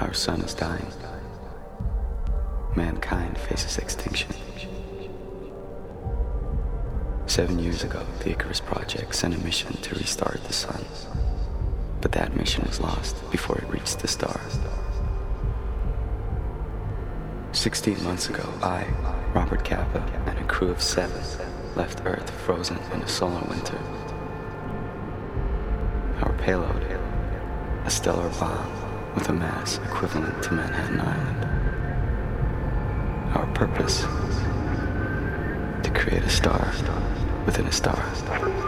Our sun is dying. Mankind faces extinction. Seven years ago, the Icarus Project sent a mission to restart the sun. But that mission was lost before it reached the stars. Sixteen months ago, I, Robert Capa, and a crew of seven left Earth frozen in a solar winter. Our payload, a stellar bomb with a mass equivalent to Manhattan Island. Our purpose, to create a star within a star.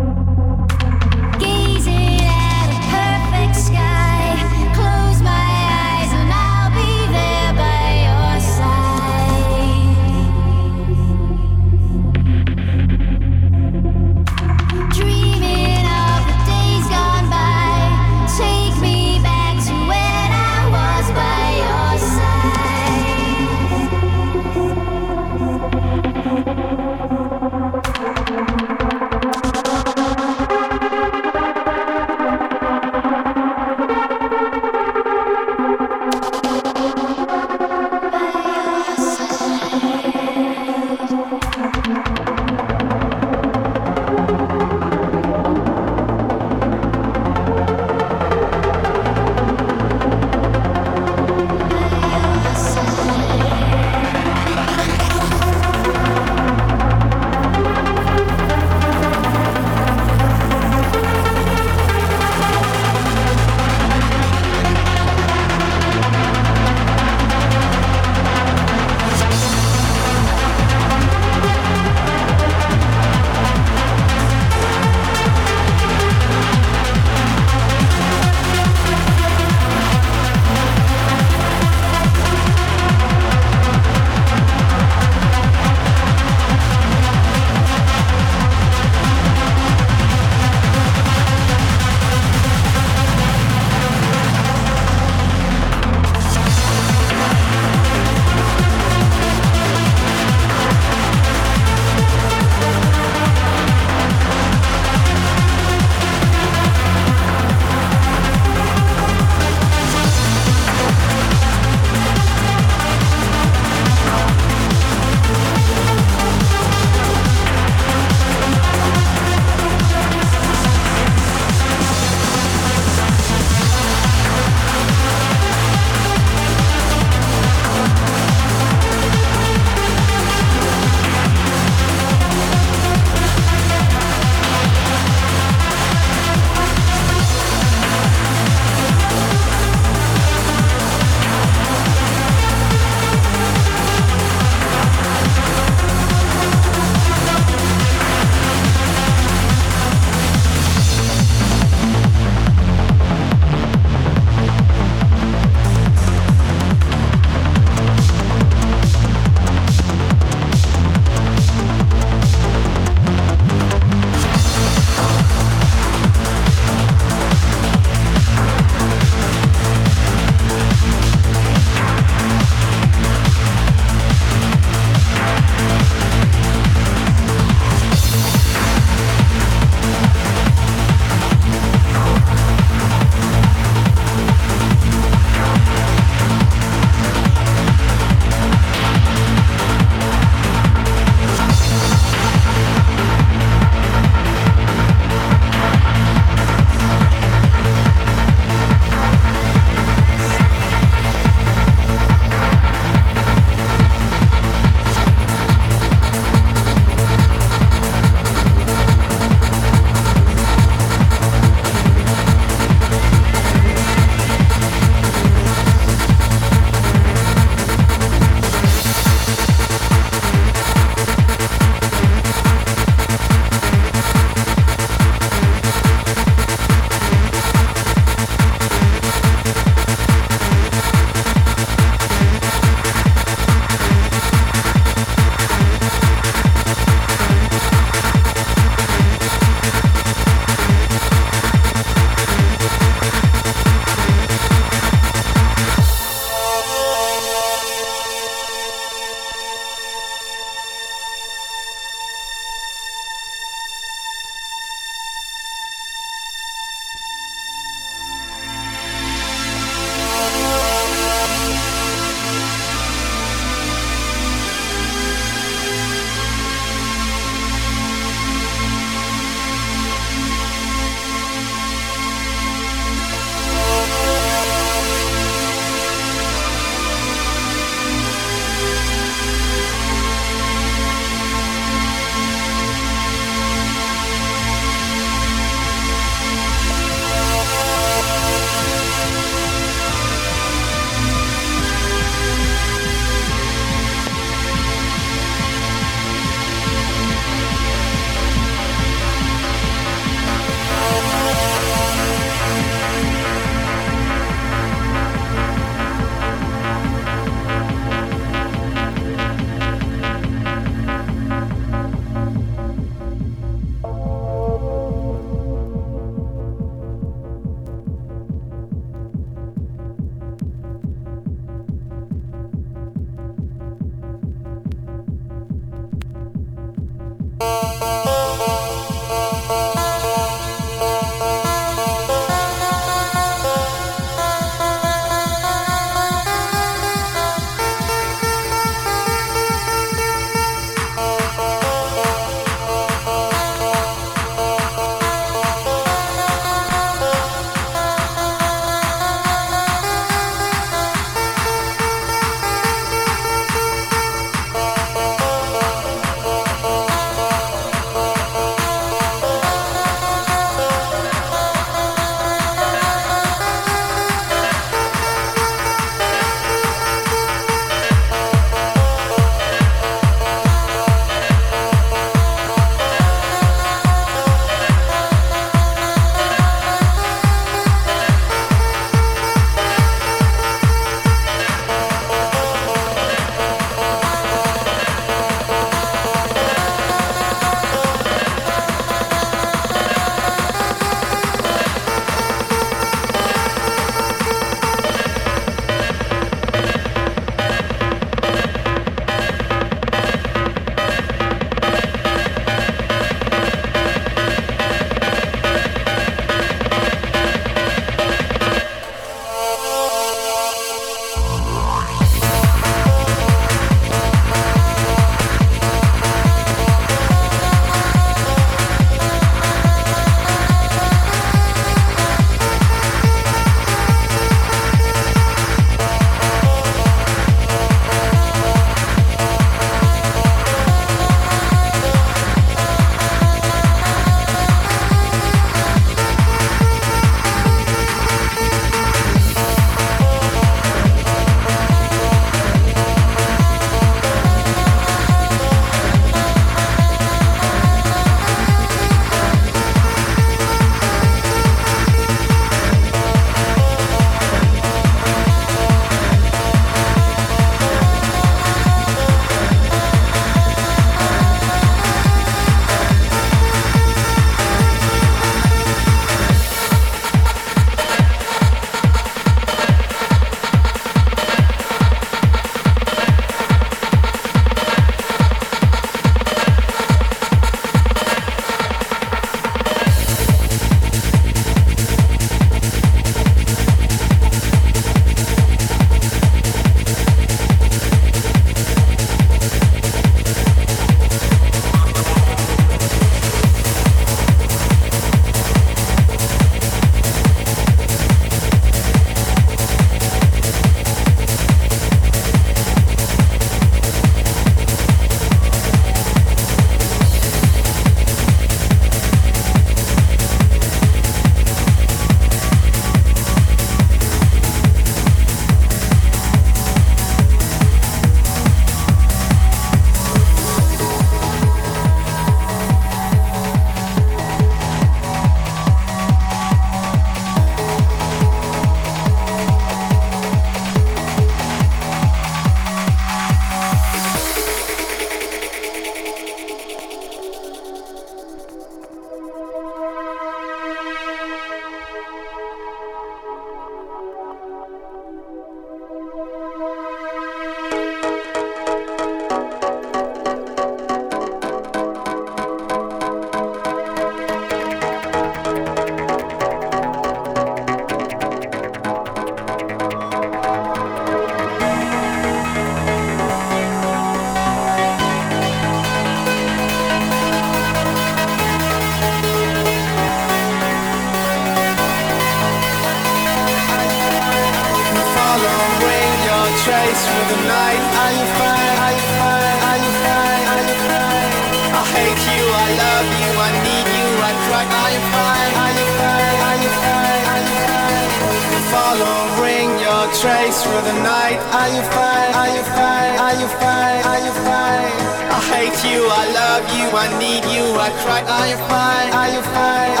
The night. Are you fine? Are you fine? Are you fine? Are you fine? I hate you, I love you, I need you, I cry. Are you fine? Are you fine? Are you fine?